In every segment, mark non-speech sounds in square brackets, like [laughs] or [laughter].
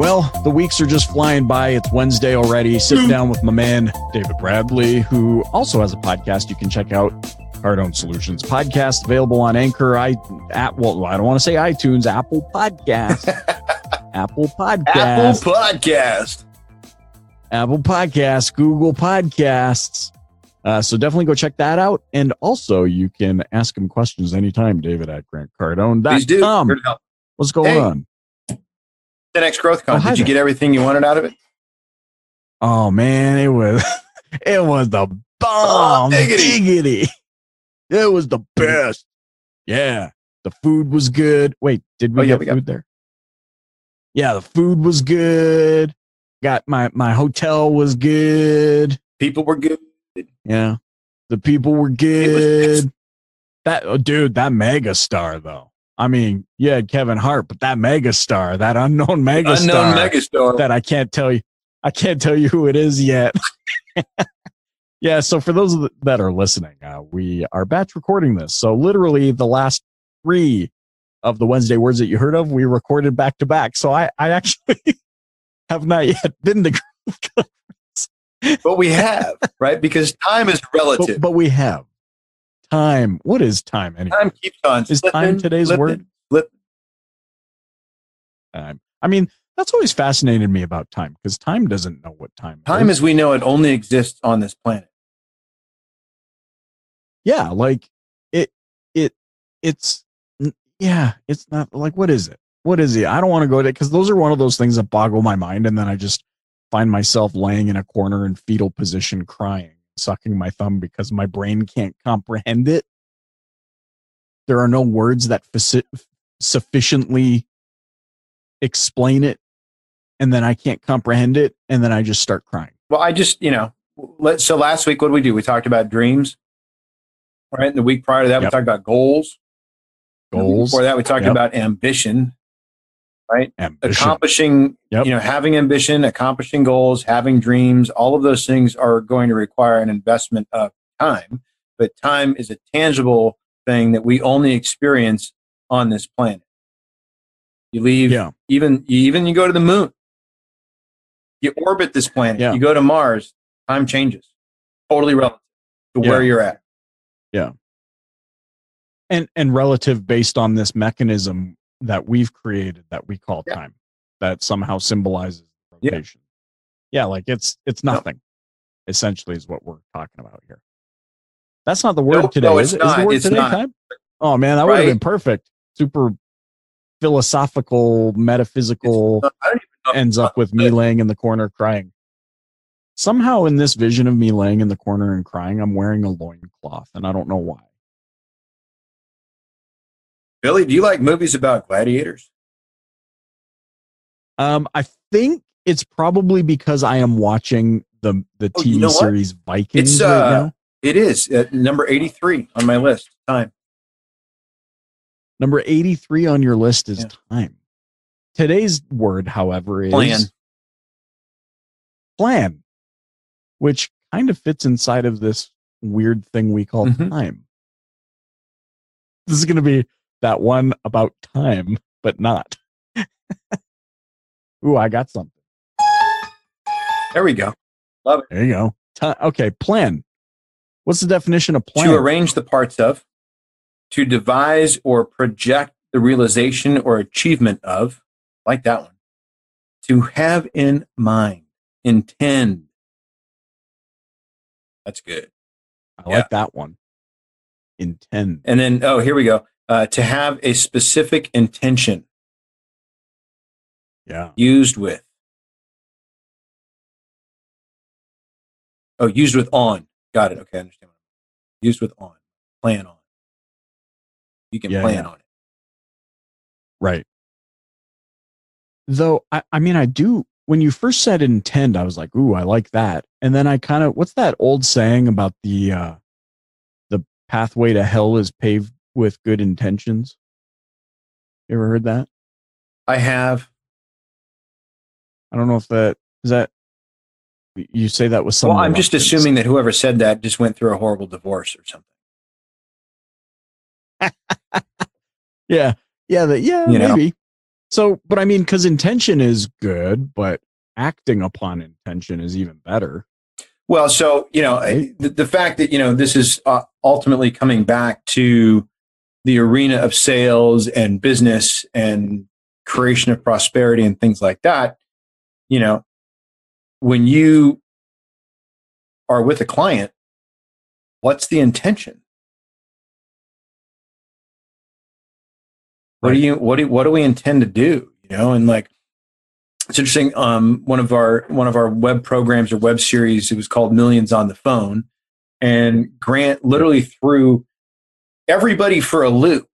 Well, the weeks are just flying by. It's Wednesday already. Sitting down with my man, David Bradley, who also has a podcast you can check out. Cardone Solutions podcast available on Anchor. I at well, I don't want to say iTunes, Apple Podcast, [laughs] Apple Podcast, Apple Podcast, Apple Podcast, Google Podcasts. Uh, so definitely go check that out. And also, you can ask him questions anytime, David at Please do. grantcardone.com. Here to help. What's going Hey. on? 10x Growth Con. Oh, Did you there. get everything you wanted out of it? Oh man, it was [laughs] it was the bomb. diggity. diggity. It was the best. Yeah. The food was good. Wait, did we Oh, yeah, get we got- food there? Yeah, the food was good. Got my my hotel was good. People were good. Yeah. The people were good. That oh, dude, that mega star though. I mean, you had Kevin Hart, but that megastar, that unknown mega Unknown megastar. that I can't tell you. I can't tell you who it is yet. [laughs] yeah. So for those that are listening, uh, we are batch recording this. So literally the last three of the Wednesday words that you heard of, we recorded back to back. So I, I actually [laughs] have not yet been to, [laughs] but we have, right? Because time is relative. but, but we have time. What is time anyway? time keeps on. Is slipping, time today's slipping, word? slipping. Time. I mean, that's always fascinated me about time because time doesn't know what time. Time is. as we know it only exists on this planet. yeah like it it it's yeah it's not like what is it what is it i don't want to go to because those are one of those things that boggle my mind and then i just find myself laying in a corner in fetal position crying sucking my thumb because my brain can't comprehend it there are no words that sufficiently explain it and then i can't comprehend it and then i just start crying Well, I just, you know, let, so last week, what did we do? We talked about dreams, right? And the week prior to that, we talked about goals. And the week goals Before that, we talked Yep. about ambition, ambition accomplishing, Yep. you know, having ambition, accomplishing goals, having dreams. All of those things are going to require an investment of time. But time is a tangible thing that we only experience on this planet. You leave, yeah even even you go to the moon. You orbit this planet. Yeah. You go to Mars. Time changes, totally relative to Yeah. where you're at. Yeah. And and relative based on this mechanism that we've created that we call Yeah. time that somehow symbolizes Yeah. rotation yeah like it's it's nothing essentially is what we're talking about here that's not the word Nope, today no, is it's it? Is the not. word It's today not. time oh man that would have been perfect super philosophical metaphysical I don't even know. ends up with me laying in the corner crying somehow in this vision of me laying in the corner and crying i'm wearing a loincloth and i don't know why Billy, do you like movies about gladiators? Um, I think it's probably because I am watching the the Oh, TV you know what? series Vikings It's, right uh, now. It is at number 83 on my list. Time. Number eighty three on your list is Yeah. time. Today's word, however, is Plan. plan, which kind of fits inside of this weird thing we call Mhm. time. This is going to be that one about time, but not. Ooh, I got something. There we go. Love it. There you go. Okay, plan. What's the definition of plan? To arrange the parts of, to devise or project the realization or achievement of, like that one, to have in mind, intend. That's good. I like that one. Intend. And then, oh, here we go. Uh, to have a specific intention Yeah. used with. Oh, used with on. Got it. Okay, I understand. Used with on. Plan on. You can Yeah, plan yeah. on it. Right. Though I, I mean I do when you first said intend, I was like, ooh, I like that. And then I kind of what's that old saying about the uh the pathway to hell is paved with good intentions? You ever heard that? I have. I don't know if that is that you say that with some well, I'm just assuming that whoever said that just went through a horrible divorce or something. [laughs] Yeah. Yeah, that yeah, You know? maybe. So, but I mean, because intention is good, but acting upon intention is even better. Well, so you know, Right. the, the fact that you know this is uh, ultimately coming back to the arena of sales and business and creation of prosperity and things like that. You know, when you are with a client, what's the intention? What do you what do what do we intend to do? You know, and like it's interesting. Um, one of our one of our web programs or web series, it was called Millions on the Phone, and Grant literally threw everybody for a loop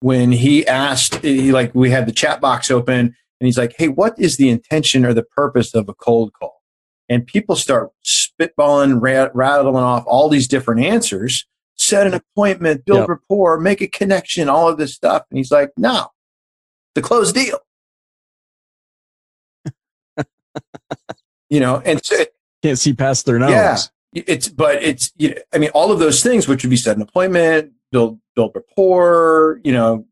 when he asked. He like we had the chat box open, and he's like, "Hey, what is the intention or the purpose of a cold call?" And people start spitballing, ra- rattling off all these different answers. Set an appointment, build Yep. rapport, make a connection, all of this stuff. And he's like, "No, the closed deal." [laughs] you know, and so Can't see past their nose. Yeah. it's but it's you know, I mean all of those things which would be set an appointment, build build rapport, you know,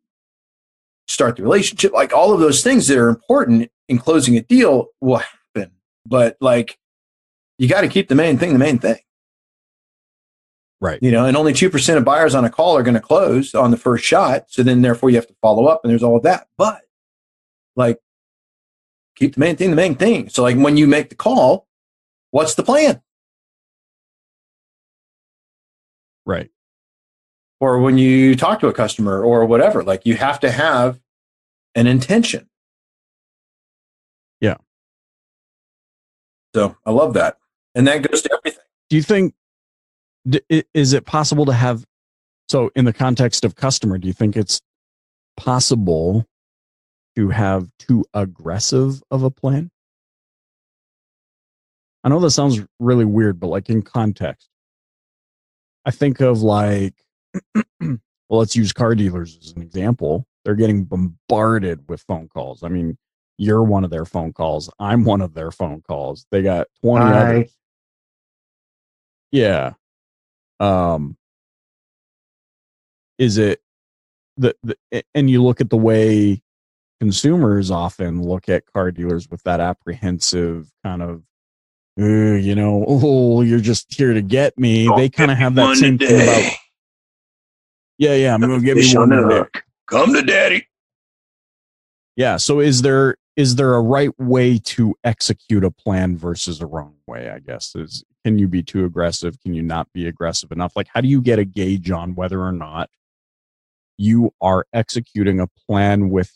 start the relationship, like all of those things that are important in closing a deal will happen. But like you got to keep the main thing the main thing. Right. You know, and only 2% of buyers on a call are going to close on the first shot. So then therefore you have to follow up and there's all of that. But like keep the main thing the main thing. So like when you make the call, what's the plan? Right. Or when you talk to a customer or whatever like you have to have an intention Yeah. so i love that and that goes to everything Do you think, is it possible to have, so in the context of customer, do you think it's possible to have too aggressive of a plan? I know that sounds really weird, but like in context, I think of like, well, let's use car dealers as an example. They're getting bombarded with phone calls. I mean, you're one of their phone calls. I'm one of their phone calls. They got 20 Hi. others. Yeah. Um, is it the, the, and you look at the way consumers often look at car dealers with that apprehensive kind of, "Uh, you know, [laughs] oh, you're just here to get me. They kind of have that same thing about, yeah, yeah, I'm to give me one on hook. come to daddy Yeah. So is there is there a right way to execute a plan versus a wrong way? I guess is can you be too aggressive? Can you not be aggressive enough? Like how do you get a gauge on whether or not you are executing a plan with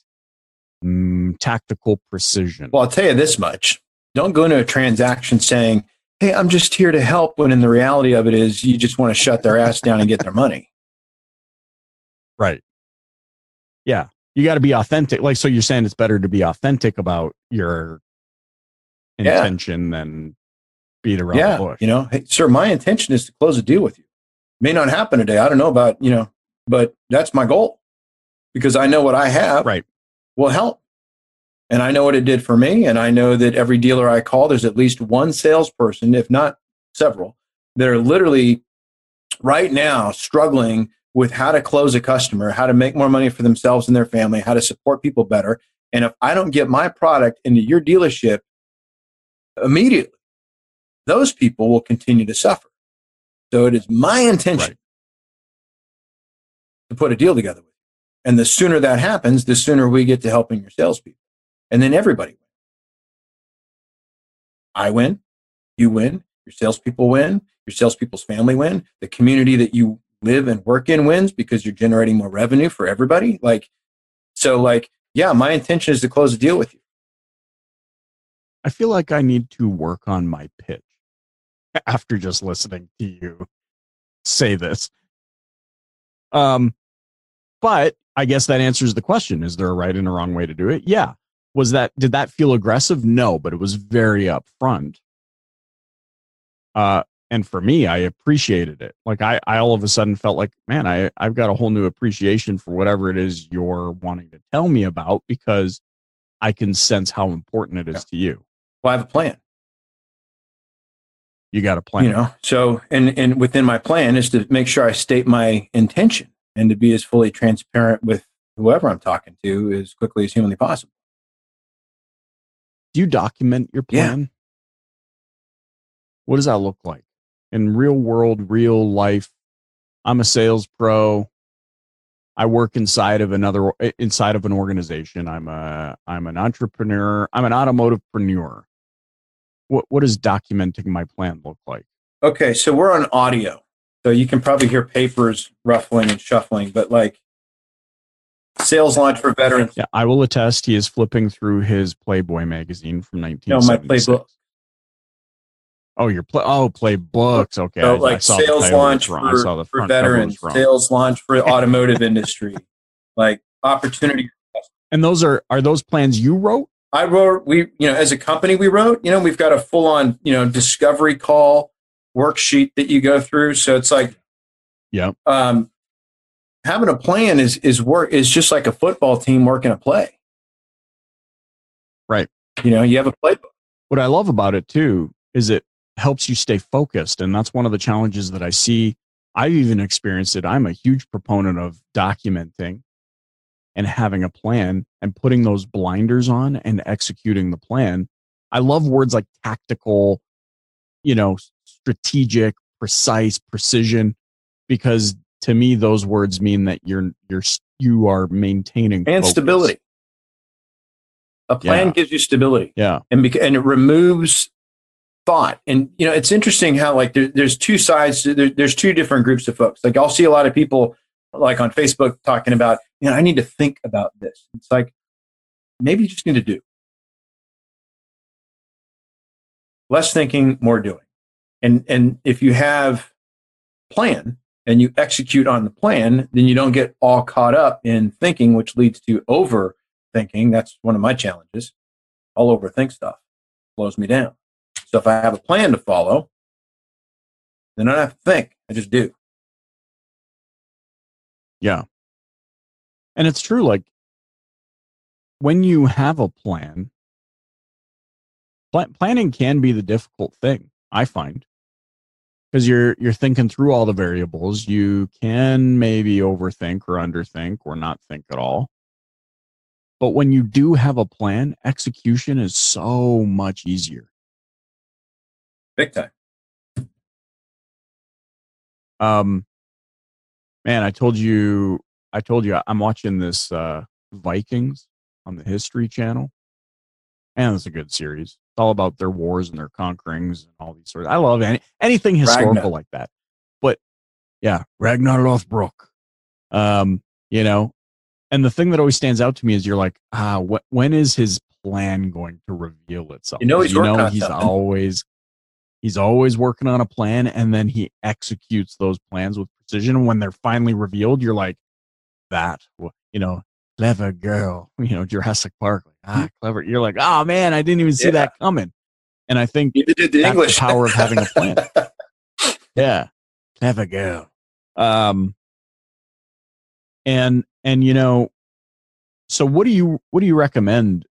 mm, tactical precision? well i'll tell you this much don't go into a transaction saying hey i'm just here to help when in the reality of it is you just want to shut their ass down and get their money right. Yeah. You got to be authentic. Like so you're saying it's better to be authentic about your Yeah. intention than beat around yeah the bush. you know hey sir my intention is to close a deal with you may not happen today i don't know about you know but that's my goal because i know what i have Right. will help and i know what it did for me and i know that every dealer i call there's at least one salesperson if not several that are literally right now struggling with how to close a customer how to make more money for themselves and their family how to support people better and if i don't get my product into your dealership immediately those people will continue to suffer. So it is my intention Right. to put a deal together with you. And the sooner that happens, the sooner we get to helping your salespeople. And then everybody wins. I win, you win, your salespeople win, your salespeople's family win, the community that you live and work in wins because you're generating more revenue for everybody. Like, so like, yeah, my intention is to close a deal with you. I feel like I need to work on my pitch [laughs] after just listening to you say this. Um, but I guess that answers the question: Is there a right and a wrong way to do it? Yeah. Was that did that feel aggressive? No, but it was very upfront. Uh, and for me, I appreciated it. Like I, I all of a sudden felt like, man, I, I've got a whole new appreciation for whatever it is you're wanting to tell me about because I can sense how important it is to you. Well, I have a plan. You got a plan. you know so and and within my plan is to make sure i state my intention and to be as fully transparent with whoever I'm talking to as quickly as humanly possible. Do you document your Yeah. plan? What does that look like in real world, real life? I'm a sales pro. I work inside of another inside of an organization. I'm a I'm an entrepreneur. I'm an automotivepreneur. What what does documenting my plan look like? Okay, so we're on audio. So you can probably hear papers ruffling and shuffling, but like sales launch for veterans. Yeah, I will attest. He is flipping through his Playboy magazine from No, 1976. my playbook. Oh, your play. Oh, play books. Okay, So like sales launch for, saw the for front cover was veterans, sales launch for automotive industry, like opportunity. And those are are those plans you wrote? I wrote, we, you know, as a company, we wrote, you know, we've got a full on, you know, discovery call worksheet that you go through. So it's like, yeah, um, having a plan is, is work, is just like a football team working a play. Right. You know, you have a playbook. What I love about it too is it helps you stay focused, and that's one of the challenges that I see. I've even experienced it. I'm a huge proponent of documenting and having a plan and putting those blinders on and executing the plan. I love words like tactical, you know, strategic, precise, precision, because to me those words mean that you're you're you are maintaining and focus. stability. A plan Yeah. gives you stability. Yeah, and bec- and it removes thought. And you know, it's interesting how like there, there's two sides. There, there's two different groups of folks. Like I'll see a lot of people like on Facebook talking about, you know, I need to think about this. It's like maybe you just need to do less thinking, more doing. And and if you have plan and you execute on the plan, then you don't get all caught up in thinking, which leads to overthinking. That's one of my challenges. I'll overthink stuff, slows me down. So if I have a plan to follow, then I don't have to think. I just do. Yeah. And it's true. Like when you have a plan, pla- planning can be the difficult thing, I find. Because you're you're thinking through all the variables. You can maybe overthink or underthink or not think at all. But when you do have a plan, execution is so much easier. Big time. Um, man, I told you, I told you, I'm watching this uh, Vikings on the History Channel, and it's a good series. It's all about their wars and their conquerings and all these sorts. I love any anything historical Ragnar. like that. But yeah, Ragnar Lothbrok. Um, you know, and the thing that always stands out to me is you're like, ah, wh- when is his plan going to reveal itself? You know, he's working on he's always he's always working on a plan and then he executes those plans with precision when they're finally revealed you're like that you know clever girl you know jurassic park like ah clever you're like oh man i didn't even see Yeah. that coming and i think did the That's the English. power of having a plan. [laughs] yeah clever girl um and and you know so what do you what do you recommend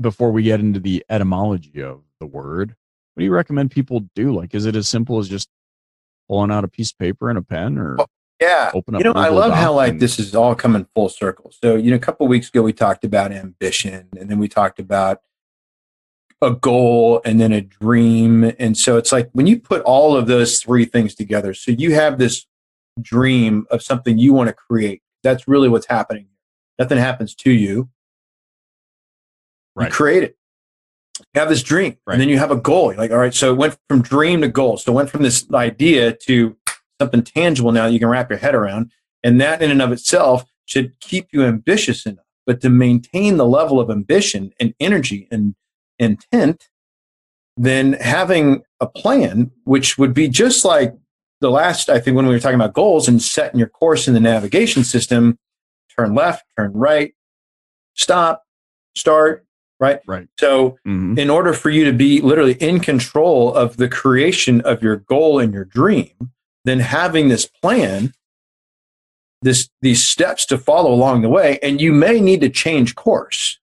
before we get into the etymology of the word what do you recommend people do like is it as simple as just pulling out a piece of paper and a pen or Well, yeah. open up You know, I love how like and- this is all coming full circle. So, you know, a couple weeks ago we talked about ambition and then we talked about a goal and then a dream. And so it's like when you put all of those three things together, so you have this dream of something you want to create. That's really what's happening. Nothing happens to you. Right. You create it. You have this dream, Right. and then you have a goal. You're like, all right, so it went from dream to goal. So it went from this idea to something tangible now that you can wrap your head around. And that in and of itself should keep you ambitious enough. But to maintain the level of ambition and energy and intent, then having a plan, which would be just like the last, I think, when we were talking about goals and setting your course in the navigation system turn left, turn right, stop, start, right? right So, Mhm. in order for you to be literally in control of the creation of your goal and your dream, then having this plan, this these steps to follow along the way, and you may need to change course,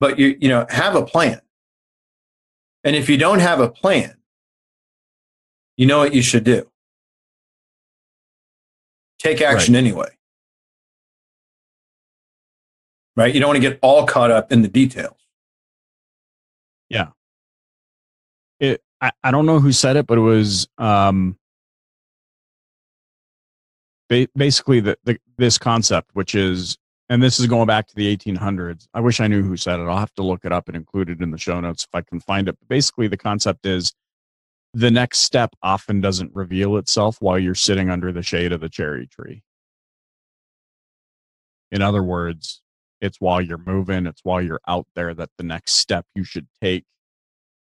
but you you know have a plan. And if you don't have a plan, you know what you should do. Take action anyway. Right? You don't want to get all caught up in the details. Yeah. It. I, I don't know who said it, but it was um, ba- basically the, the this concept, which is, and this is going back to the 1800s. I wish I knew who said it. I'll have to look it up and include it in the show notes if I can find it. But basically, the concept is the next step often doesn't reveal itself while you're sitting under the shade of the cherry tree. In other words, it's while you're moving, it's while you're out there that the next step you should take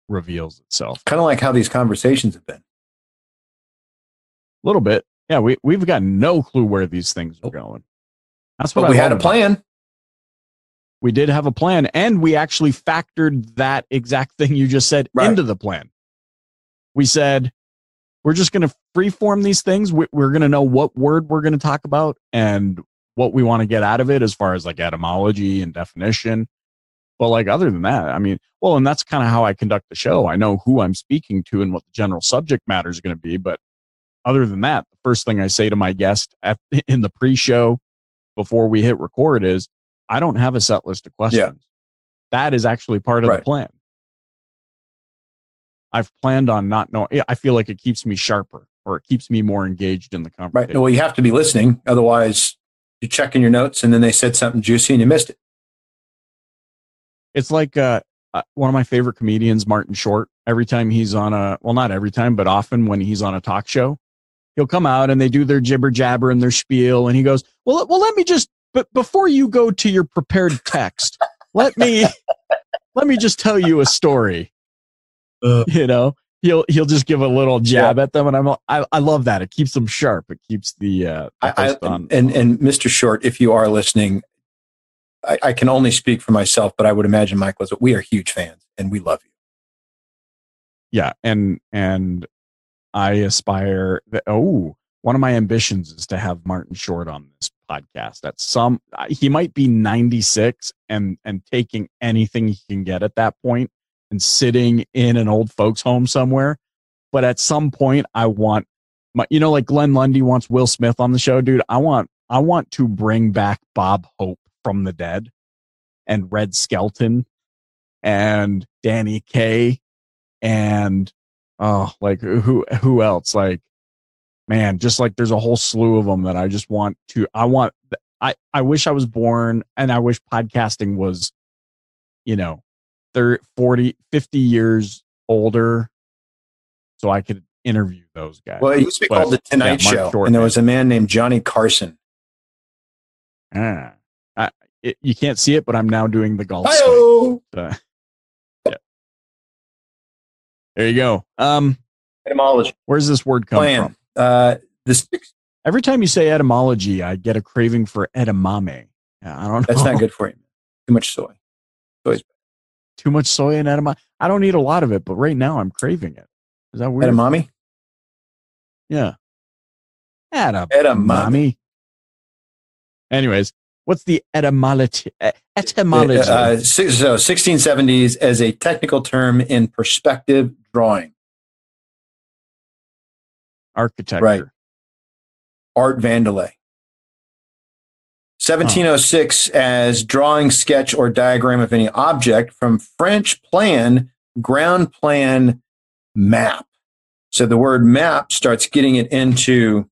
reveals itself. Kind of like how these conversations have been. A little bit. Yeah, we, we've got no clue where these things are going. That's what But we had a love about plan. We did have a plan, and we actually factored that exact thing you just said Right. into the plan. We said, we're just going to freeform these things. We- We're going to know what word we're going to talk about and what we want to get out of it as far as like etymology and definition. But like other than that, I mean, well, and that's kind of how I conduct the show. I know who I'm speaking to and what the general subject matter is going to be. But other than that, the first thing I say to my guest at, [laughs] in the pre-show before we hit record is, I don't have a set list of questions. That is actually part of the plan. I've planned on not knowing. I feel like it keeps me sharper or it keeps me more engaged in the conversation. Right. Well, you have to be listening. Otherwise, you're checking your notes and then they said something juicy and you missed it. It's like uh, uh, one of my favorite comedians, Martin Short. Every time he's on a, well, not every time, but often when he's on a talk show, he'll come out and they do their jibber jabber and their spiel, and he goes, "Well, well, let me just, but before you go to your prepared text, let me, [laughs] let me just tell you a story." Uh. you know, he'll he'll just give a little jab at them, and I'm, I, I love that. It keeps them sharp. It keeps the, uh, the I, I, on. and and Mr. Short, if you are listening, I, I can only speak for myself, but I would imagine Michael is. We are huge fans and we love you. yeah and and i aspire that oh one of my ambitions is to have martin short on this podcast at some he might be 96 and and taking anything he can get at that point and sitting in an old folks home somewhere. But at some point i want my you know like glenn lundy wants will smith on the show dude. I want i want to bring back bob hope from the dead and red skelton and danny kaye and oh like who who else? Like man just like there's a whole slew of them that i just want to i want i i wish i was born and i wish podcasting was you know 30 40 50 years older so i could interview those guys Well, it used to be But, called the Tonight yeah, Show, Short, and there was a man named Johnny Carson. Ah. I, it, you can't see it but i'm now doing the golf. Hi-oh! Uh, yeah. there you go um Etymology where's this word come plan. from Uh, this Every time you say etymology, I get a craving for edamame. Yeah, I don't know. that's not good for you. Too much soy. soy. Too much soy in edamame. I don't eat a lot of it, but right now I'm craving it. Is that weird? Edamame. Yeah. Edamame. Edamame. Anyways, what's the etymology? eh, Etymology. Uh, so 1670s as a technical term in perspective drawing, architecture. right. Art Vandelay. 1706 as drawing, sketch, or diagram of any object from French plan, ground plan, map. So the word map starts getting it into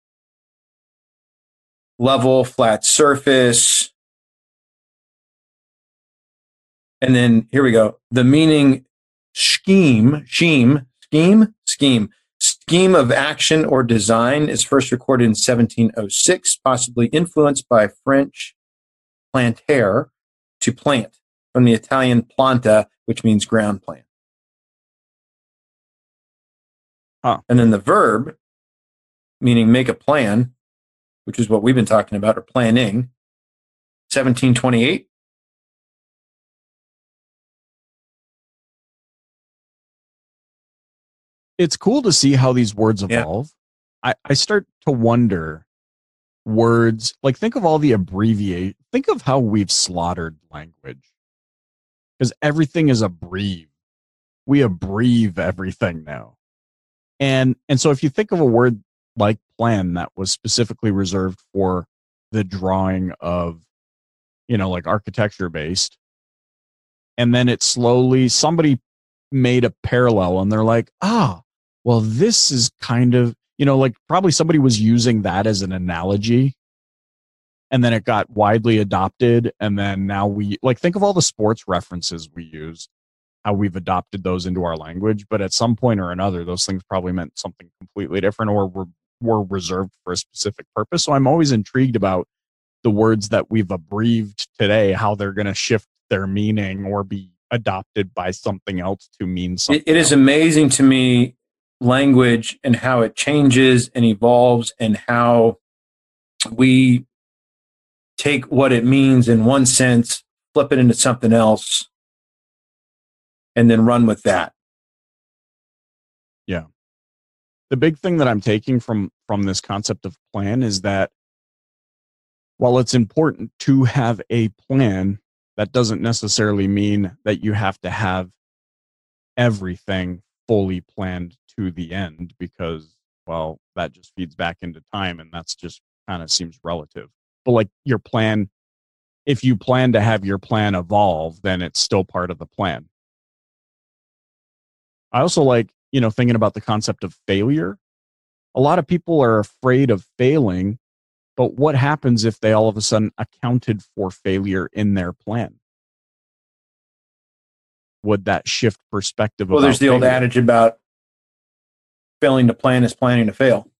level, flat surface. And then here we go. The meaning scheme, scheme, scheme, scheme, scheme of action or design is first recorded in 1706, possibly influenced by French planter to plant from the Italian planta, which means ground plant. Huh. And then the verb, meaning make a plan, which is what we've been talking about, or planning, 1728. It's cool to see how these words Yeah. evolve. I, I start to wonder words like think of all the abbreviate think of how we've slaughtered language because everything is abbrev we abbrev everything now and and so if you think of a word like plan that was specifically reserved for the drawing of you know, like architecture based. And then it slowly, somebody made a parallel and they're like, ah, well, this is kind of, you know, like probably somebody was using that as an analogy. And then it got widely adopted. And then now we, like, think of all the sports references we use, how we've adopted those into our language. But at some point or another, those things probably meant something completely different or were, were reserved for a specific purpose. So I'm always intrigued about the words that we've abbreviated today, how they're going to shift their meaning or be adopted by something else to mean something. it, it is amazing to me language and how it changes and evolves and how we take what it means in one sense, flip it into something else, and then run with that. Yeah. The big thing that I'm taking from from this concept of plan is that while it's important to have a plan, that doesn't necessarily mean that you have to have everything fully planned to the end because well that just feeds back into time and that's just kind of seems relative. But like your plan if you plan to have your plan evolve then it's still part of the plan. I also like you know thinking about the concept of failure. A lot of people are afraid of failing but what happens if they all of a sudden accounted for failure in their plan? Would that shift perspective Well, there's the old adage about failing to plan is planning to fail.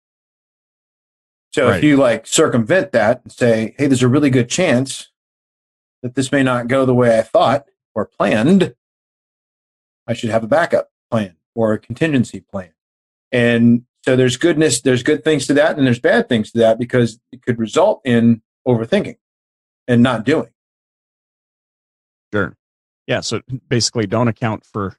So Right. if you like circumvent that and say, hey, there's a really good chance that this may not go the way I thought or planned, I should have a backup plan or a contingency plan. And so there's goodness, there's good things to that, and there's bad things to that because it could result in overthinking and not doing. Sure. Yeah. So basically, don't account for,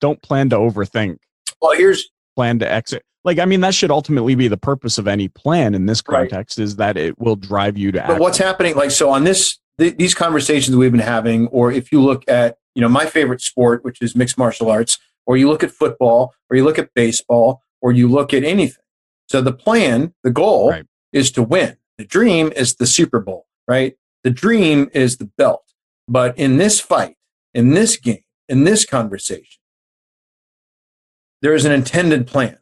don't plan to overthink, Well, here's plan to exit. Like, I mean, that should ultimately be the purpose of any plan in this Right. context is that it will drive you to but act. what's happening like so on this th- these conversations we've been having or if you look at you know my favorite sport which is mixed martial arts or you look at football or you look at baseball or you look at anything so the plan the goal Right. is to win the dream is the super bowl right the dream is the belt but in this fight in this game in this conversation there is an intended plan.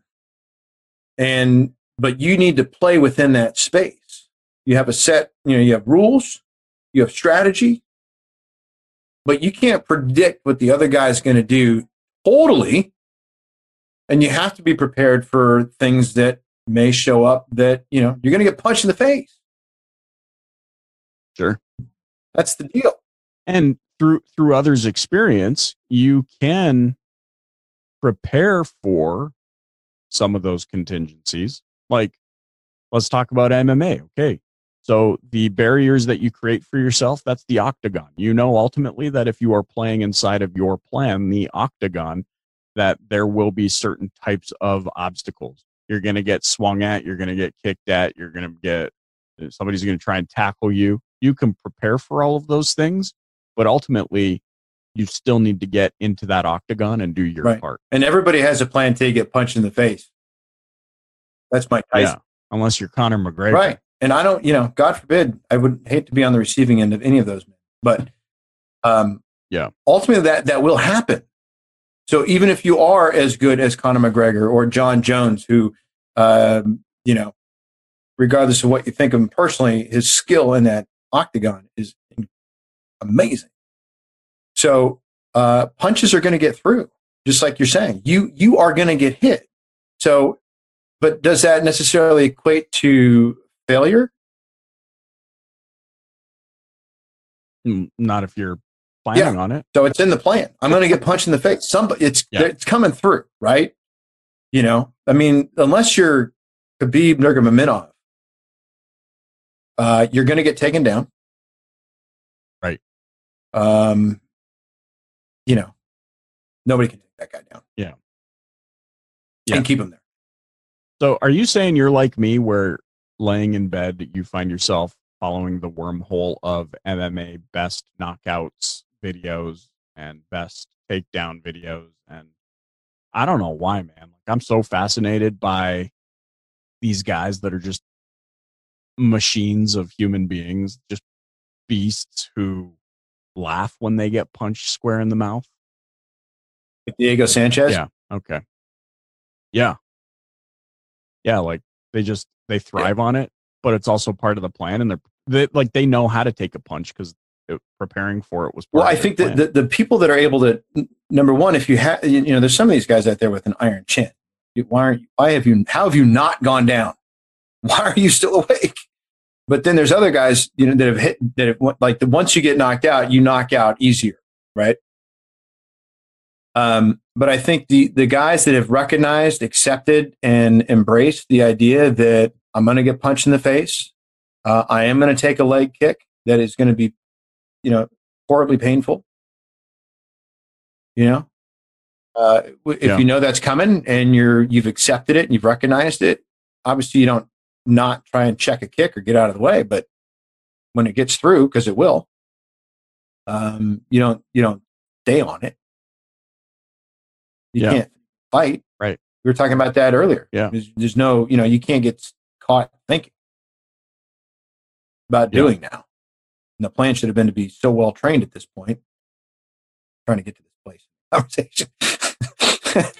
And but you need to play within that space. You have a set you know you have rules you have strategy but you can't predict what the other guy's going to do totally. And you have to be prepared for things that may show up that you know you're going to get punched in the face. Sure. that's the deal. And through through others' experience, you can prepare for some of those contingencies. Like, let's talk about MMA. Okay. So the barriers that you create for yourself, that's the octagon. You know ultimately that if you are playing inside of your plan, the octagon, that there will be certain types of obstacles. You're going to get swung at, you're going to get kicked at, you're going to get somebody's going to try and tackle you. You can prepare for all of those things, but ultimately you still need to get into that octagon and do your Right. part. and everybody has a plan to get punched in the face that's Mike Tyson. Yeah. Unless you're Conor McGregor. Right. And I don't, you know, God forbid, I would hate to be on the receiving end of any of those men. But um, Yeah. ultimately that that will happen. So even if you are as good as Conor McGregor or Jon Jones, who, um, you know, regardless of what you think of him personally, his skill in that octagon is amazing. So uh, punches are going to get through, just like you're saying. You you are going to get hit. So, but does that necessarily equate to failure? Not if you're planning on it. So it's in the plan. I'm going to get punched in the face. Somebody, it's Yeah. it's coming through, right? You know, I mean, unless you're Khabib Nurmagomedov, uh, you're going to get taken down, Right. Um, you know, nobody can take that guy down. Yeah. Yeah. and keep him there. So are you saying you're like me where laying in bed you find yourself following the wormhole of MMA best knockouts videos and best takedown videos and I don't know why man. Like I'm so fascinated by these guys that are just machines of human beings just beasts who laugh when they get punched square in the mouth? Diego Sanchez. Yeah. Okay. Yeah. Yeah, like they just they thrive on it, but it's also part of the plan, and they're they, like they know how to take a punch because preparing for it was. well, I think that the, the people that are able to number one, if you have you know, there's some of these guys out there with an iron chin. Why aren't why have you how have you not gone down? [laughs] Why are you still awake? But then there's other guys, you know, that have hit that have like the once you get knocked out, you knock out easier, right? Um, but I think the the guys that have recognized, accepted, and embraced the idea that I'm going to get punched in the face, uh, I am going to take a leg kick that is going to be, you know, horribly painful. You know, uh, if yeah. you know that's coming and you're you've accepted it and you've recognized it, obviously you don't not try and check a kick or get out of the way, but when it gets through, because it will, um, you don't you don't stay on it. You yeah. can't fight. Right. We were talking about that earlier. Yeah. There's, there's no, you know, you can't get caught thinking about doing now. And the plan should have been to be so well trained at this point. trying to get to this place conversation.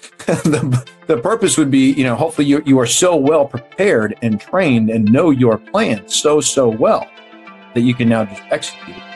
[laughs] [laughs] the, the purpose would be, you know, hopefully you, you are so well prepared and trained and know your plan so, so well that you can now just execute. it